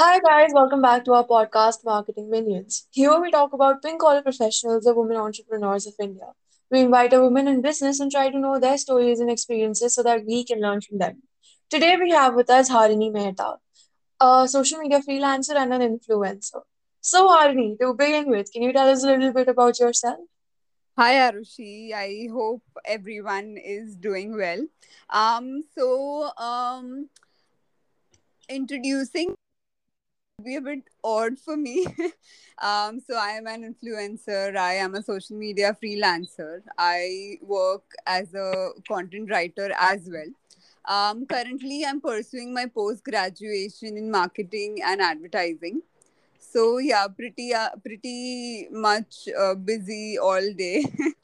Hi guys, welcome back to our podcast Marketing Minions. Here we talk about pink collar professionals, the women entrepreneurs of India. We invite a women in business and try to know their stories and experiences so that we can learn from them. Today we have with us Harini Mehta, a social media freelancer and an influencer. So Harini, to begin with, can you tell us a little bit about yourself? Hi Arushi, I hope everyone is doing well. Um, so um, introducing be a bit odd for me. um, so I am an influencer. I am a social media freelancer. I work as a content writer as well. Um, currently, I'm pursuing my post graduation in marketing and advertising. So yeah, pretty uh, pretty much uh, busy all day.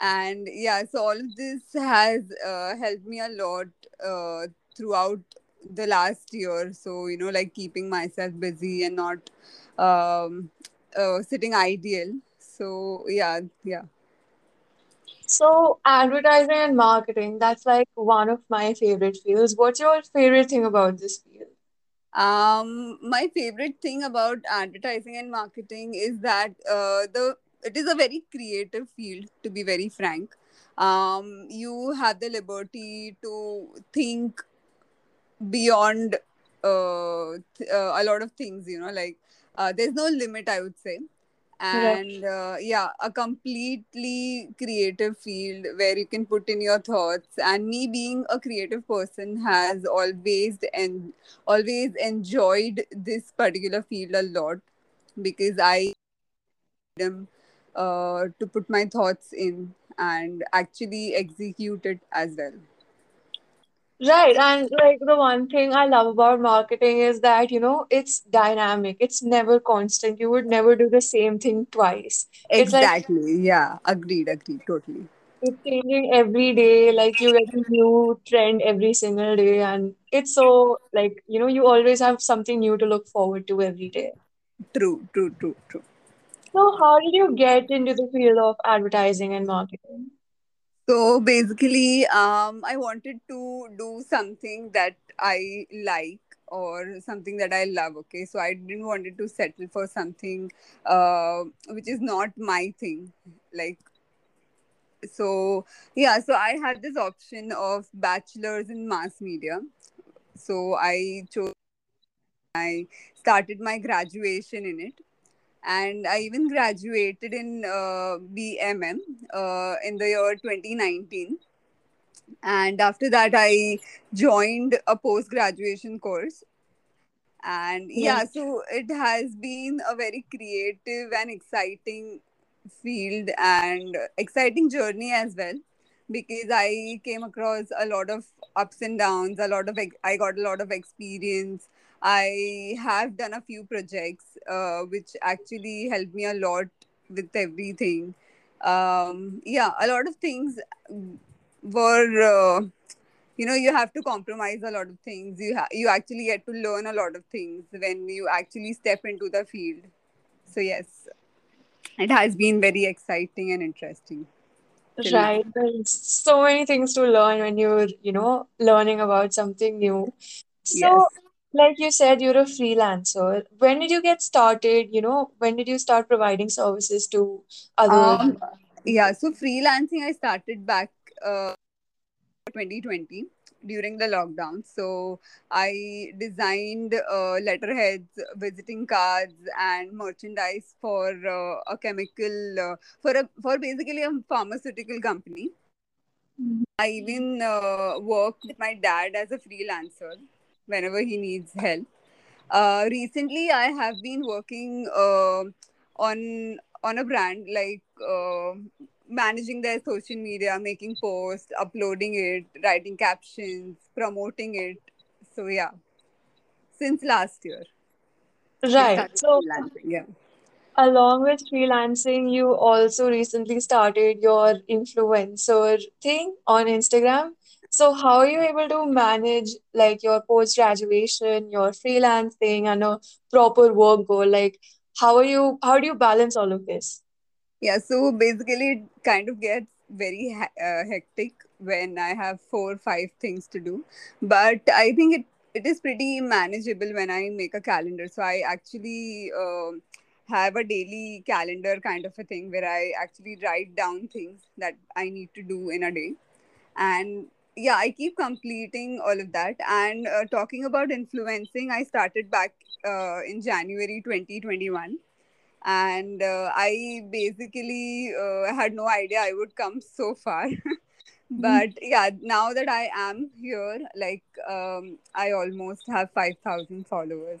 and yeah so all of this has uh, helped me a lot uh, throughout the last year so you know like keeping myself busy and not um, uh, sitting ideal so yeah yeah So advertising and marketing, that's like one of my favorite fields. What's your favorite thing about this field? um my favorite thing about advertising and marketing is that uh, the it is a very creative field to be very frank um you have the liberty to think beyond uh, th- uh, a lot of things you know like uh, there's no limit i would say. And uh, yeah a completely creative field where you can put in your thoughts. And me being a creative person has always and always enjoyed this particular field a lot because i am uh, to put my thoughts in and actually execute it as well Right. And like the one thing I love about marketing is that, you know, it's dynamic. It's never constant. You would never do the same thing twice. It's like exactly yeah agreed agreed totally it's changing every day. Like you get a new trend every single day. And it's so like, you know, you always have something new to look forward to every day. True, true, true, true. So how did you get into the field of advertising and marketing? So basically, um, I wanted to do something that I like or something that I love. Okay, so I didn't wanted to settle for something uh, which is not my thing. Like so, yeah. So I had this option of bachelor's in mass media. So I chose. I started my graduation in it and I even graduated in uh, BMM uh, in the year 2019. And after that, I joined a post graduation course. And yeah, so it has been a very creative and exciting field and exciting journey as well because I came across a lot of ups and downs, a lot of I got a lot of experience. I have done a few projects uh, which actually helped me a lot with everything. Um, yeah, a lot of things were uh, you know you have to compromise a lot of things you ha- you actually get to learn a lot of things when you actually step into the field so yes it has been very exciting and interesting Right. There's so many things to learn when you're, you know, learning about something new. So, yes like you said, you're a freelancer. When did you get started? You know, when did you start providing services to other um yeah so freelancing i started back uh 2020 during the lockdown so i designed uh, letterheads visiting cards and merchandise for uh, a chemical uh, for a for basically a pharmaceutical company Mhm. I even uh, work with my dad as a freelancer whenever he needs help. Uh, recently, I have been working uh, on on a brand like uh, managing their social media, making posts, uploading it, writing captions, promoting it. So yeah, since last year Right. So. Yeah. along with freelancing, you also recently started your influencer thing on Instagram. So, how are you able to manage like your post graduation, your freelance thing, and a proper work goal? Like, how are you, how do you balance all of this? Yeah, so basically, it kind of gets very uh, hectic when I have four or five things to do. But I think it it is pretty manageable when I make a calendar. So I actually um have a daily calendar kind of a thing where I actually write down things that I need to do in a day. And yeah, I keep completing all of that. And uh, talking about influencing, I started back uh, in January 2021 and uh, i basically uh, had no idea i would come so far. Mhm. but yeah now that i am here like um, i almost have 5000 followers.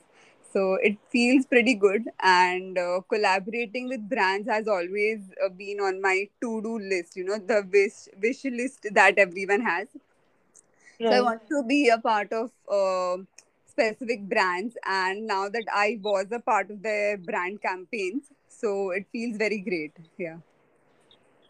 So it feels pretty good. And uh, collaborating with brands has always uh, been on my to do list you know the wish wish list that everyone has so I Right. want to be a part of uh, specific brands, and now that I was a part of their brand campaigns, so it feels very great. Yeah.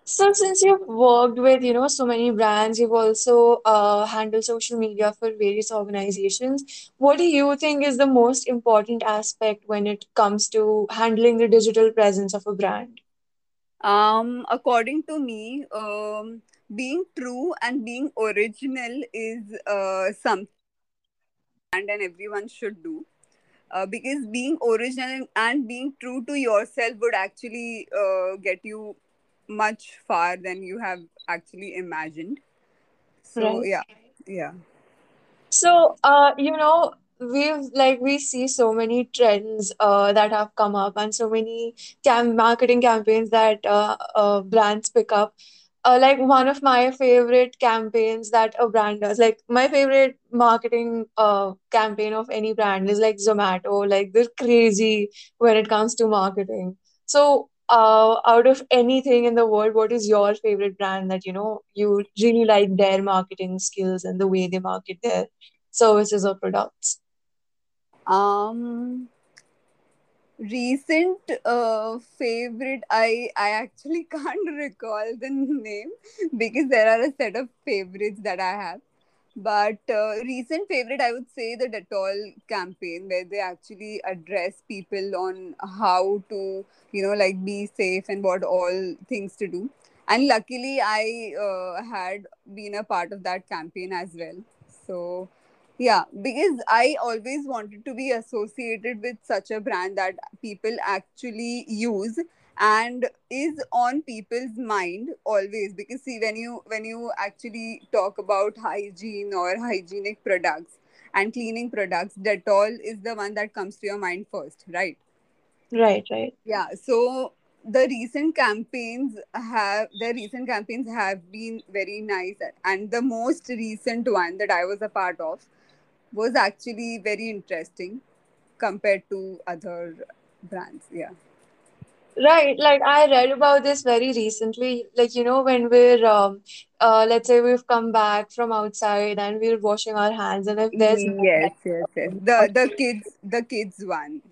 So since you've worked with, you know, so many brands, you've also uh, handled social media for various organizations. What do you think is the most important aspect when it comes to handling the digital presence of a brand? Um, according to me, um, being true and being original is uh, something and everyone should do. Uh, because being original and being true to yourself would actually uh, get you much far than you have actually imagined. So Right. yeah, yeah. So, uh, you know, we've like we see so many trends uh, that have come up and so many cam marketing campaigns that uh, uh, brands pick up. Uh, like one of my favorite campaigns that a brand does, like my favorite marketing uh, campaign of any brand is like Zomato. Like they're crazy when it comes to marketing. So, uh, out of anything in the world, what is your favorite brand that you know you really like their marketing skills and the way they market their services or products. Um, recent uh, favorite, I I actually can't recall the name because there are a set of favorites that I have. But uh, recent favorite, I would say the Dettol campaign, where they actually address people on how to, you know, like be safe and what all things to do. And luckily, I uh, had been a part of that campaign as well. So yeah, because I always wanted to be associated with such a brand that people actually use and is on people's mind always because see when you when you actually talk about hygiene or hygienic products and cleaning products dettol is the one that comes to your mind first right Right, right. yeah so the recent campaigns have the recent campaigns have been very nice and the most recent one that i was a part of was actually very interesting compared to other brands. Yeah. Right, like I read about this very recently. Like, you know, when we're, um, uh, let's say we've come back from outside and we're washing our hands, and if there's Yes, yes, yes. The the kids the kids one.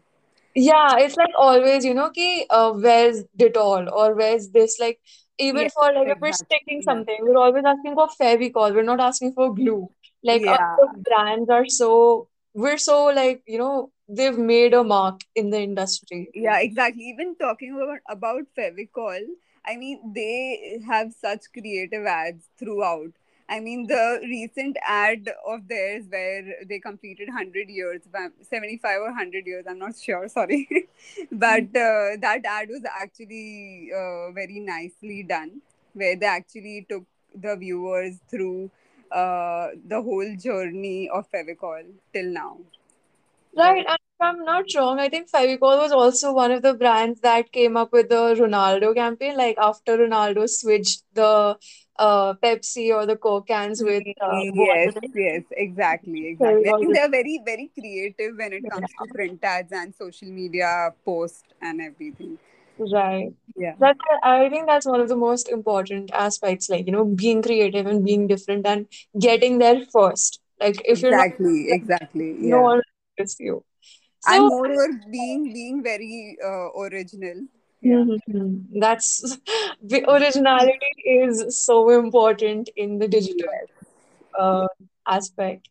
Yeah, it's like always, you know, ki, uh, where's Dettol or where's this? Like, even Yes, for like if we're exactly. sticking something, we're always asking for Fevicol. We're not asking for glue. Like, Yeah. brands are so, we're so like, you know, they've made a mark in the industry. Yeah, exactly. Even talking about about Fevicol, I mean, they have such creative ads throughout. I mean, the recent ad of theirs where they completed 100 years, 75 or 100 years, I'm not sure, sorry. but uh, that ad was actually uh, very nicely done, where they actually took the viewers through uh, the whole journey of Fevicol till now. Right, and if I'm not wrong, I think Fevicol was also one of the brands that came up with the Ronaldo campaign. Like after Ronaldo switched the uh, Pepsi or the Coke cans with uh, Yes, water, yes, exactly, exactly. I think they're very, very creative when it comes to print ads and social media posts and everything. Right. Yeah, That's I think that's one of the most important aspects, like you know, being creative and being different and getting there first. Like if you're not, exactly, exactly. no Yeah, one notice you. and So moreover, being being very uh, original. Yeah. Mhm. That's the originality is so important in the digital Yes. uh, aspect.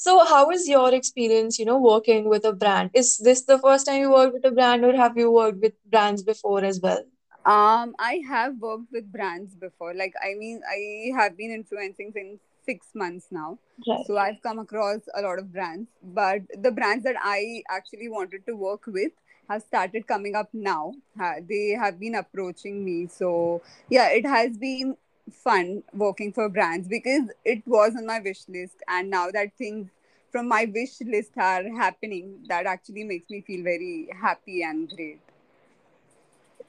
So, how is your experience, you know, working with a brand? Is this the first time you worked with a brand, or have you worked with brands before as well? Um, I have worked with brands before. Like, I mean, I have been influencing since six months now. Right. So I've come across a lot of brands, but the brands that I actually wanted to work with have started coming up now. They have been approaching me. So yeah, it has been fun working for brands because it was on my wish list, and now that things from my wish list are happening, that actually makes me feel very happy and great.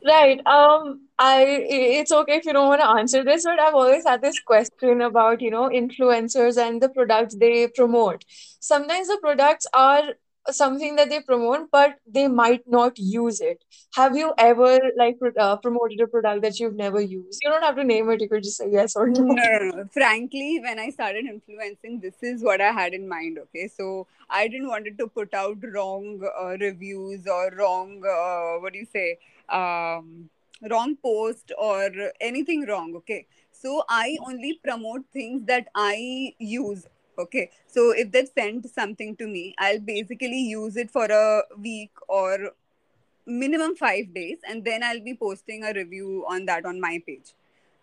Right. Um, I it's okay if you don't want to answer this, but I've always had this question about, you know, influencers and the products they promote. Sometimes the products are something that they promote, but they might not use it. Have you ever like uh, promoted a product that you've never used? You don't have to name it, you could just say yes or No, no. no, no. Frankly, when I started influencing, this is what I had in mind. Okay, so I didn't wanted to put out wrong uh, reviews or wrong, uh, what do you say, um, wrong post or anything wrong. Okay, so I only promote things that I use. Okay, so if they've sent something to me, I'll basically use it for a week or minimum five days and then i'll be posting a review on that on my page.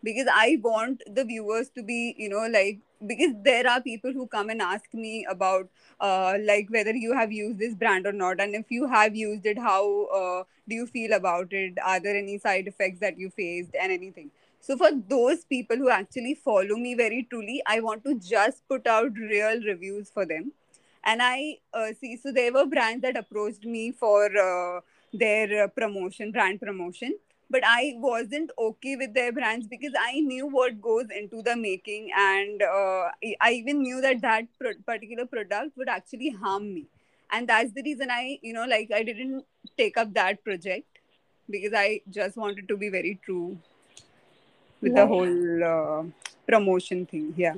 Because i want the viewers to be you know like because there are people who come and ask me about uh, like whether you have used this brand or not and if you have used it how uh, do you feel about it? Are there any side effects that you faced and anything so for those people who actually follow me very truly i want to just put out real reviews for them and i uh, see so there were brands that approached me for uh, their uh, promotion, brand promotion. But I wasn't okay with their brands because I knew what goes into the making, and uh, I even knew that that particular product would actually harm me, and that's the reason I, you know, like I didn't take up that project because I just wanted to be very true with the whole uh, promotion thing. Yeah.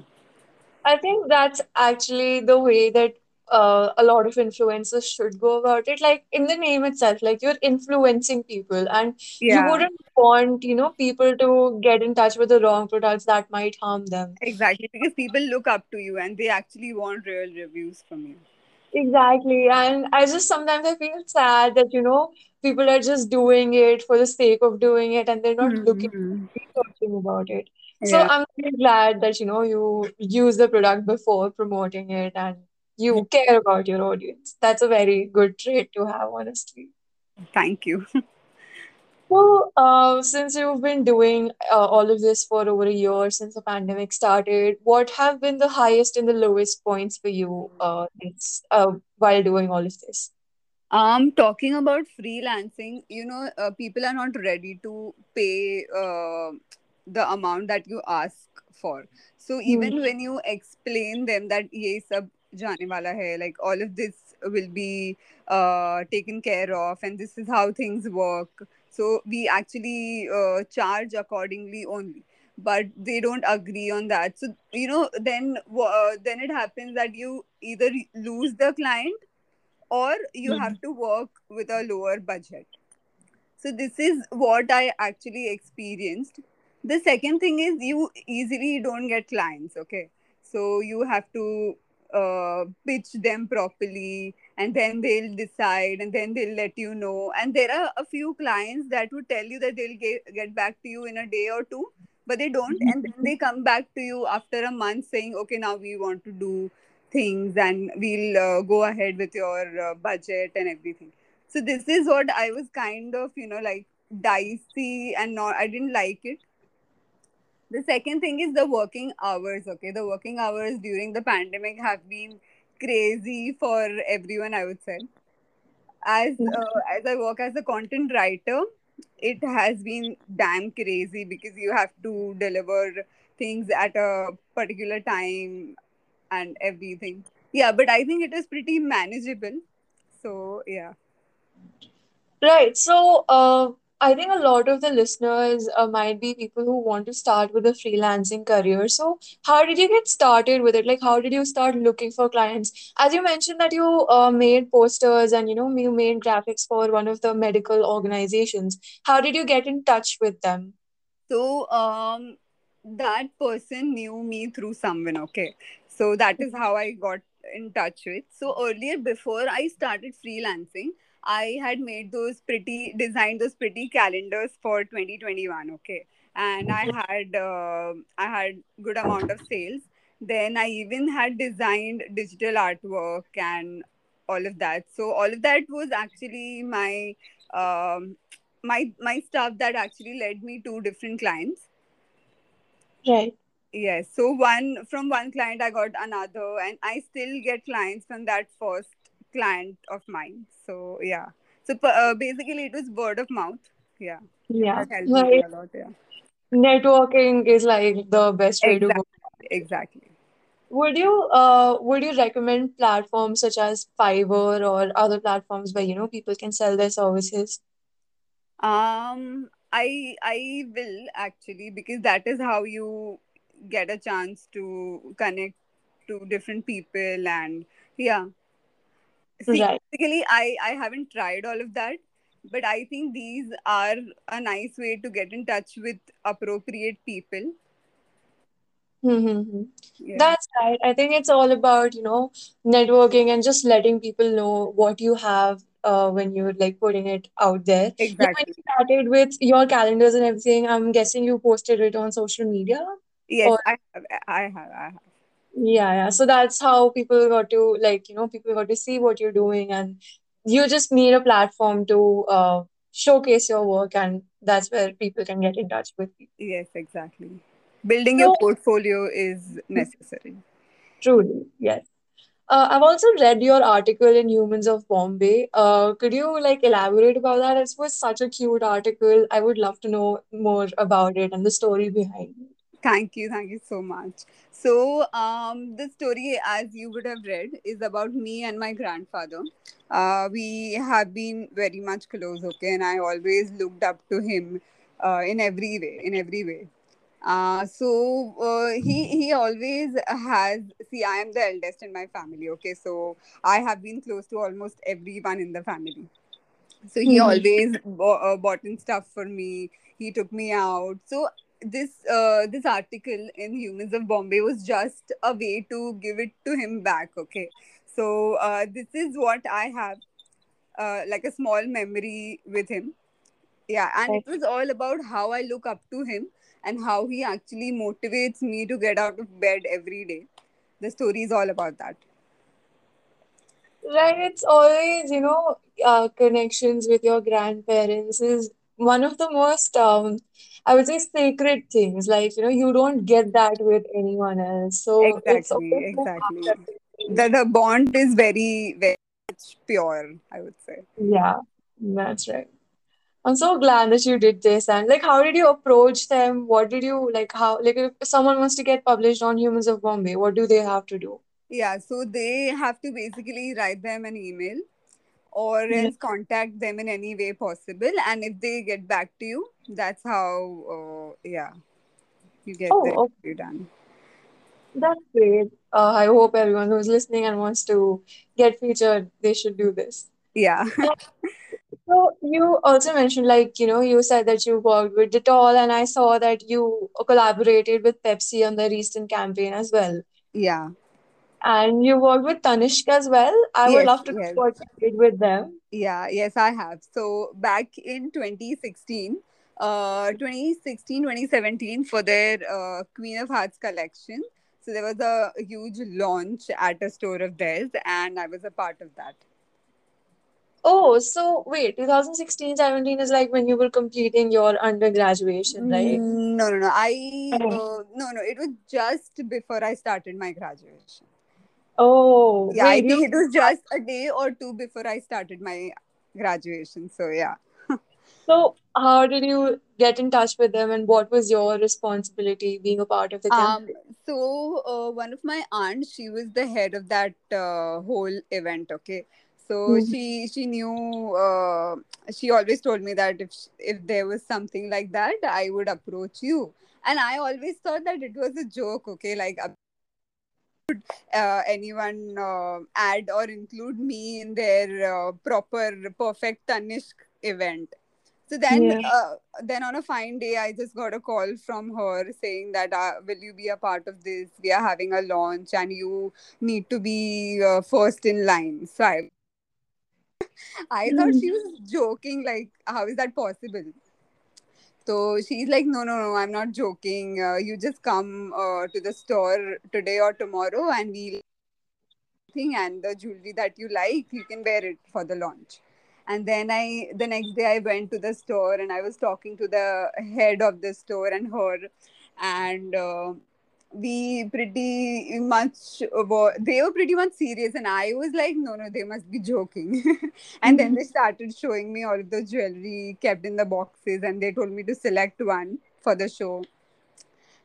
I think that's actually the way that uh, a lot of influencers should go about it. Like in the name itself, like you're influencing people, and you wouldn't want, you know, people to get in touch with the wrong products that might harm them. exactly. Because people look up to you and they actually want real reviews from you. Exactly. And I just sometimes I feel sad that, you know, people are just doing it for the sake of doing it and they're not looking hmm researching about it. So Yeah. I'm really glad that, you know, you use the product before promoting it and you care about your audience. That's a very good trait to have, honestly. Thank you. Well, uh, since you've been doing uh, all of this for over a year since the pandemic started, what have been the highest and the lowest points for you uh, uh, while doing all of this? Um, talking about freelancing, you know, uh, people are not ready to pay uh, the amount that you ask for. So Hmm. even when you explain them that ye sab jaane wala hai, like all of this will be uh, taken care of, and this is how things work. So we actually uh, charge accordingly only. But they don't agree on that. So you know, then uh, then it happens that you either lose the client or you Hmm. have to work with a lower budget. So this is what I actually experienced. The second thing is you easily don't get clients, okay? So you have to uh, pitch them properly and then they'll decide and then they'll let you know. And there are a few clients that would tell you that they'll get, get back to you in a day or two, but they don't. And then they come back to you after a month saying, okay, now we want to do things and we'll uh, go ahead with your uh, budget and everything so this is what I was kind of, you know, like dicey and not I didn't like it. The second thing is the working hours. Okay, the working hours during the pandemic have been crazy for everyone. I would say, as uh, as I work as a content writer, it has been damn crazy because you have to deliver things at a particular time and everything. Yeah, but I think it is pretty manageable. So yeah. Right. So, uh, I think a lot of the listeners uh, might be people who want to start with a freelancing career. So, how did you get started with it? Like, how did you start looking for clients? As you mentioned that you uh, made posters and you know you made graphics for one of the medical organizations. How did you get in touch with them? So um, that person knew me through someone. Okay, so that is how I got in touch with. So earlier, before I started freelancing, I had made those pretty designed those pretty calendars for 2021. Okay, and I had uh, I had good amount of sales. Then I even had designed digital artwork and all of that. So all of that was actually my um, my my stuff that actually led me to different clients. Right. Yes. So one from one client I got another, and I still get clients from that first client of mine. So yeah. So uh, basically, it was word of mouth. Yeah, Yeah. that helped me Like a lot. Yeah. networking is like the best way to go. Exactly. Exactly. Would you uh would you recommend platforms such as Fiverr or other platforms where you know people can sell their services? Um, I I will actually because that is how you get a chance to connect to different people and yeah. See, Right. basically, I I haven't tried all of that, but I think these are a nice way to get in touch with appropriate people. Mm-hmm. Yeah, That's right. I think it's all about, you know, networking and just letting people know what you have uh, when you're like putting it out there. Yeah, when exactly. you started with your calendars and everything, I'm guessing you posted it on social media. Yes, Or I have. I have. I have. yeah, yeah. So that's how people got to like, you know, people got to see what you're doing and you just need a platform to uh, showcase your work and that's where people can get in touch with you. Yes, exactly. Building your portfolio is necessary. truly, yes. Uh, I've also read your article in Humans of Bombay. Uh, could you like elaborate about that? It was such a cute article. I would love to know more about it and the story behind it. Thank you, thank you so much. So, um, the story, as you would have read, is about me and my grandfather. Uh, we have been very much close, okay, and I always looked up to him uh, in every way, in every way. Uh, so uh, he he always has. See, I am the eldest in my family, okay, so I have been close to almost everyone in the family so he Mhm. always bo- uh, bought in stuff for me he took me out so this uh, this article in humans of bombay was just a way to give it to him back okay? So uh, this is what i have uh, like a small memory with him. Yeah and it was all about how i look up to him and how he actually motivates me to get out of bed every day. The story is all about that. Right, it's always, you know, uh, connections with your grandparents is one of the most, um, I would say, sacred things. Like, you know, you don't get that with anyone else. So exactly exactly the, the bond is very very pure i would say Yeah, that's right. I'm so glad that you did this. And like, how did you approach them? What did you like? How like if someone wants to get published on Humans of Bombay, what do they have to do? Yeah, so they have to basically write them an email or Yeah. else contact them in any way possible. And if they get back to you, that's how, uh, yeah, you get the Oh, okay. interview done. That's great. Uh, I hope everyone who's listening and wants to get featured, they should do this. Yeah, So you also mentioned, like, you know, you said that you worked with Dettol, and I saw that you collaborated with Pepsi on the recent campaign as well. yeah, And you worked with Tanishq as well. I would love to yes, what with them. yeah, yes, I have. So back in 2016, uh, 2016, 2017 for their uh, Queen of Hearts collection. So there was a huge launch at a store of theirs, and I was a part of that. Oh, so wait, 2016, 17 is like when you were completing your undergraduation, right? Mm, No, no, no. I Oh, uh, no, no. It was just before I started my graduation. Oh, Yeah, I wait, you think it was just a day or two before I started my graduation. So yeah. so how did you get in touch with them and what was your responsibility being a part of the Um. So uh, one of my aunts, she was the head of that uh, whole event. Okay. So Mhm. she she knew. Uh, she always told me that if if there was something like that, I would approach you. And I always thought that it was a joke. Okay, like uh, anyone uh, add or include me in their uh, proper perfect Tanishq event. So then, Yeah. uh, then on a fine day, I just got a call from her saying that, uh, "Will you be a part of this? We are having a launch, and you need to be uh, first in line." So I, I thought she was joking. Like, how is that possible? So she's like, no, no, no, I'm not joking. Uh, you just come uh, to the store today or tomorrow, and we'll thing and the jewelry that you like, you can wear it for the launch. And then I, the next day, I went to the store and I was talking to the head of the store and her, and uh, we pretty much were, they were pretty much serious, and I was like, no, no, they must be joking. and then they started showing me all of the jewelry kept in the boxes, and they told me to select one for the show.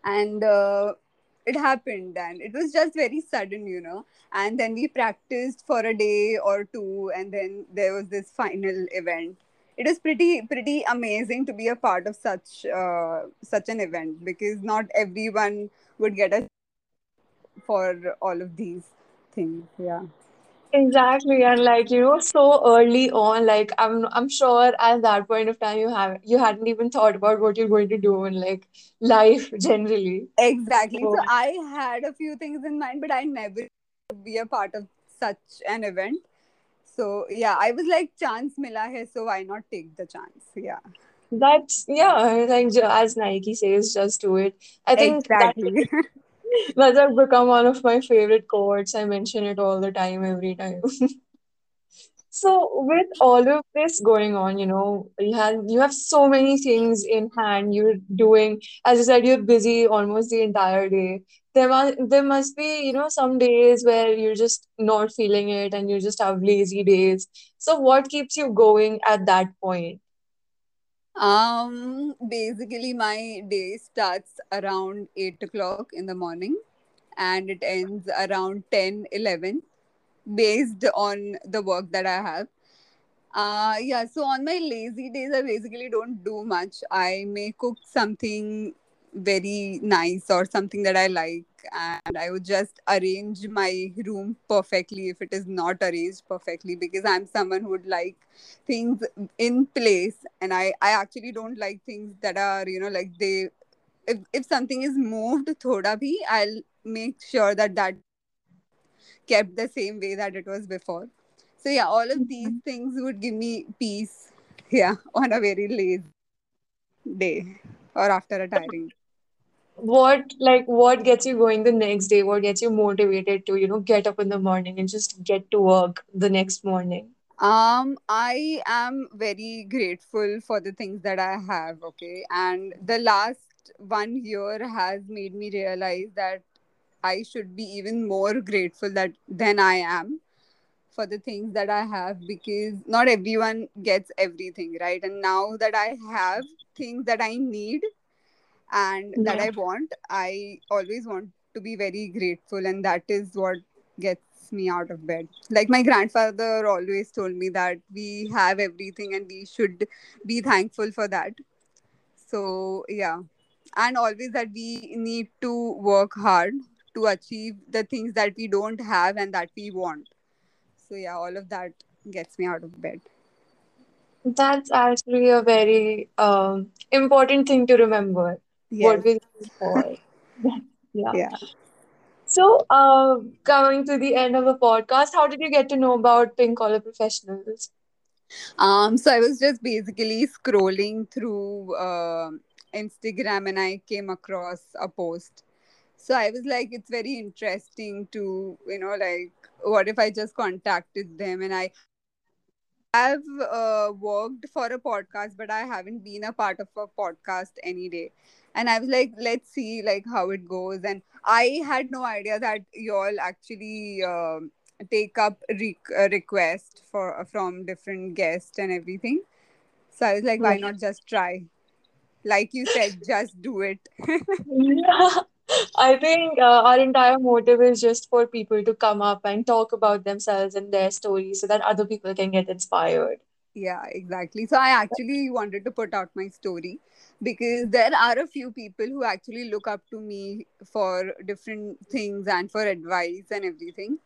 And uh, it happened and it was just very sudden you know and then we practiced for a day or two and then there was this final event it was pretty pretty amazing to be a part of such uh, such an event because not everyone would get a for all of these things yeah Exactly, and like you know, so early on, like I'm I'm sure at that point of time you have you hadn't even thought about what you're going to do in like life generally. exactly so So i had a few things in mind but i never be a part of such an event so yeah i was like chance mila hai so why not take the chance yeah that's yeah, like as Nike says, just do it. I think that exactly that's like become one of my favorite quotes. I mention it all the time, every time. So with all of this going on, you know, you have you have so many things in hand. You're doing, as you said, you're busy almost the entire day. There must there must be, you know, some days where you're just not feeling it and you just have lazy days. So what keeps you going at that point? Um, basically, my day starts around 8 o'clock in the morning and it ends around 10, 11, based on the work that I have. Uh, yeah, so on my lazy days, I basically don't do much. I may cook something very nice or something that I like, and I would just arrange my room perfectly if it is not arranged perfectly because I'm someone who would like things in place, and I, I actually don't like things that are, you know, like they, if, if something is moved thoda bhi, I'll make sure that that kept the same way that it was before. So yeah, all of these things would give me peace. Yeah, on a very lazy day or after a tiring. What like what gets you going the next day? What gets you motivated to, you know, get up in the morning and just get to work the next morning? Um, I am very grateful for the things that I have. Okay, and the last one year has made me realize that I should be even more grateful that than I am for the things that I have because not everyone gets everything right. And now that I have things that I need and that I want, I always want to be very grateful, and that is what gets me out of bed. Like my grandfather always told me that we have everything and we should be thankful for that. So, yeah, and always that we need to work hard to achieve the things that we don't have and that we want. So, yeah, all of that gets me out of bed. That's actually a very um, important thing to remember. What we're looking for. Yeah. Yeah. So, uh, coming to the end of the podcast, how did you get to know about Pink Collar Professionals? Um, so I was just basically scrolling through uh, Instagram and I came across a post. So I was like, it's very interesting to, you know, like, what if I just contacted them and I have uh, worked for a podcast, but I haven't been a part of a podcast any day. And I was like, let's see like how it goes. And I had no idea that you all actually um take up re- uh, request for from different guests and everything. So I was like, why not just try? Like you said, just do it. Yeah. I think uh, our entire motive is just for people to come up and talk about themselves and their stories so that other people can get inspired. Yeah, exactly. So I actually wanted to put out my story because there are a few people who actually look up to me for different things and for advice and everything.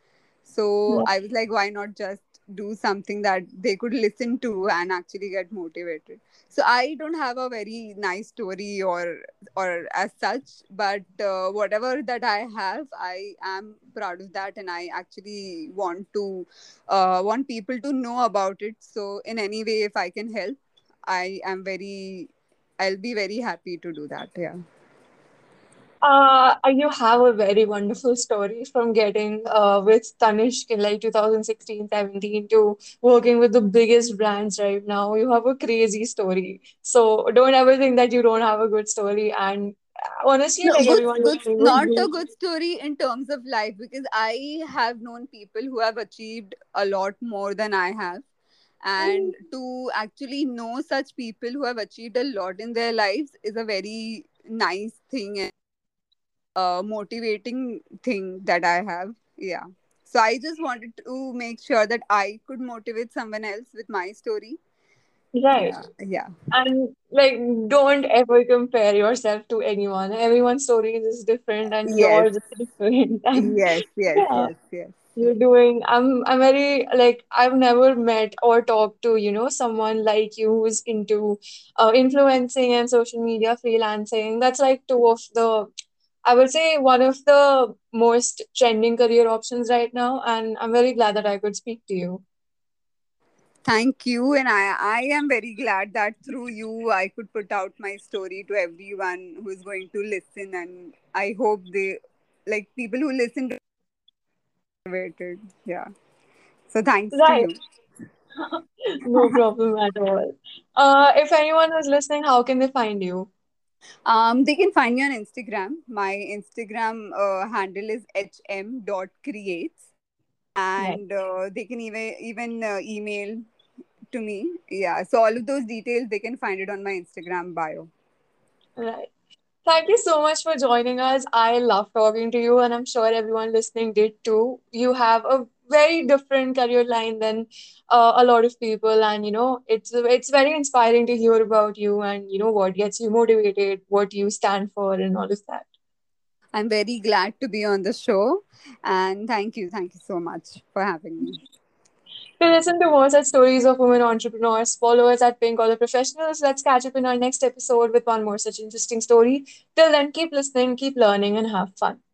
So Yeah. I was like, why not just do something that they could listen to and actually get motivated? So I don't have a very nice story or or as such, but uh, whatever that I have, I am proud of that, and I actually want to uh, want people to know about it. So, in any way, if I can help, I am very I'll be very happy to do that. Yeah. Uh, you have a very wonderful story from getting uh, with Tanishq in like 2016, 17 to working with the biggest brands right now. You have a crazy story. So don't ever think that you don't have a good story. And uh, honestly, No, like good, everyone good, not a good story in terms of life because I have known people who have achieved a lot more than I have. And to actually know such people who have achieved a lot in their lives is a very nice thing uh, motivating thing that I have. Yeah. So I just wanted to make sure that I could motivate someone else with my story. right. Yeah. Yeah. And like, don't ever compare yourself to anyone. Everyone's story is different, and Yes. yours is different. And Yes. Yes. yeah, Yes. Yes. you're doing. I'm. I'm very like. I've never met or talked to you know someone like you who's into uh, influencing and social media freelancing. That's like two of the. I would say one of the most trending career options right now, and I'm very glad that I could speak to you. Thank you. And I, I am very glad that through you, I could put out my story to everyone who is going to listen. And I hope they, like, people who listen to motivated. Yeah. So thanks to Right. you. No problem at all. Uh, if anyone is listening, how can they find you? Um, they can find me on Instagram. My Instagram uh, handle is hm.creates. Right. And uh, they can even, even uh, email to me. Yeah. So all of those details, they can find it on my Instagram bio. Right. Thank you so much for joining us. I love talking to you, and I'm sure everyone listening did too. You have a very different career line than uh, a lot of people, and you know it's it's very inspiring to hear about you and you know what gets you motivated, what you stand for, and all of that. I'm very glad to be on the show. And thank you. Thank you so much for having me. To listen to more such stories of women entrepreneurs, follow us at Pink Collar Professionals. Let's catch up in our next episode with one more such interesting story. Till then, keep listening, keep learning, and have fun.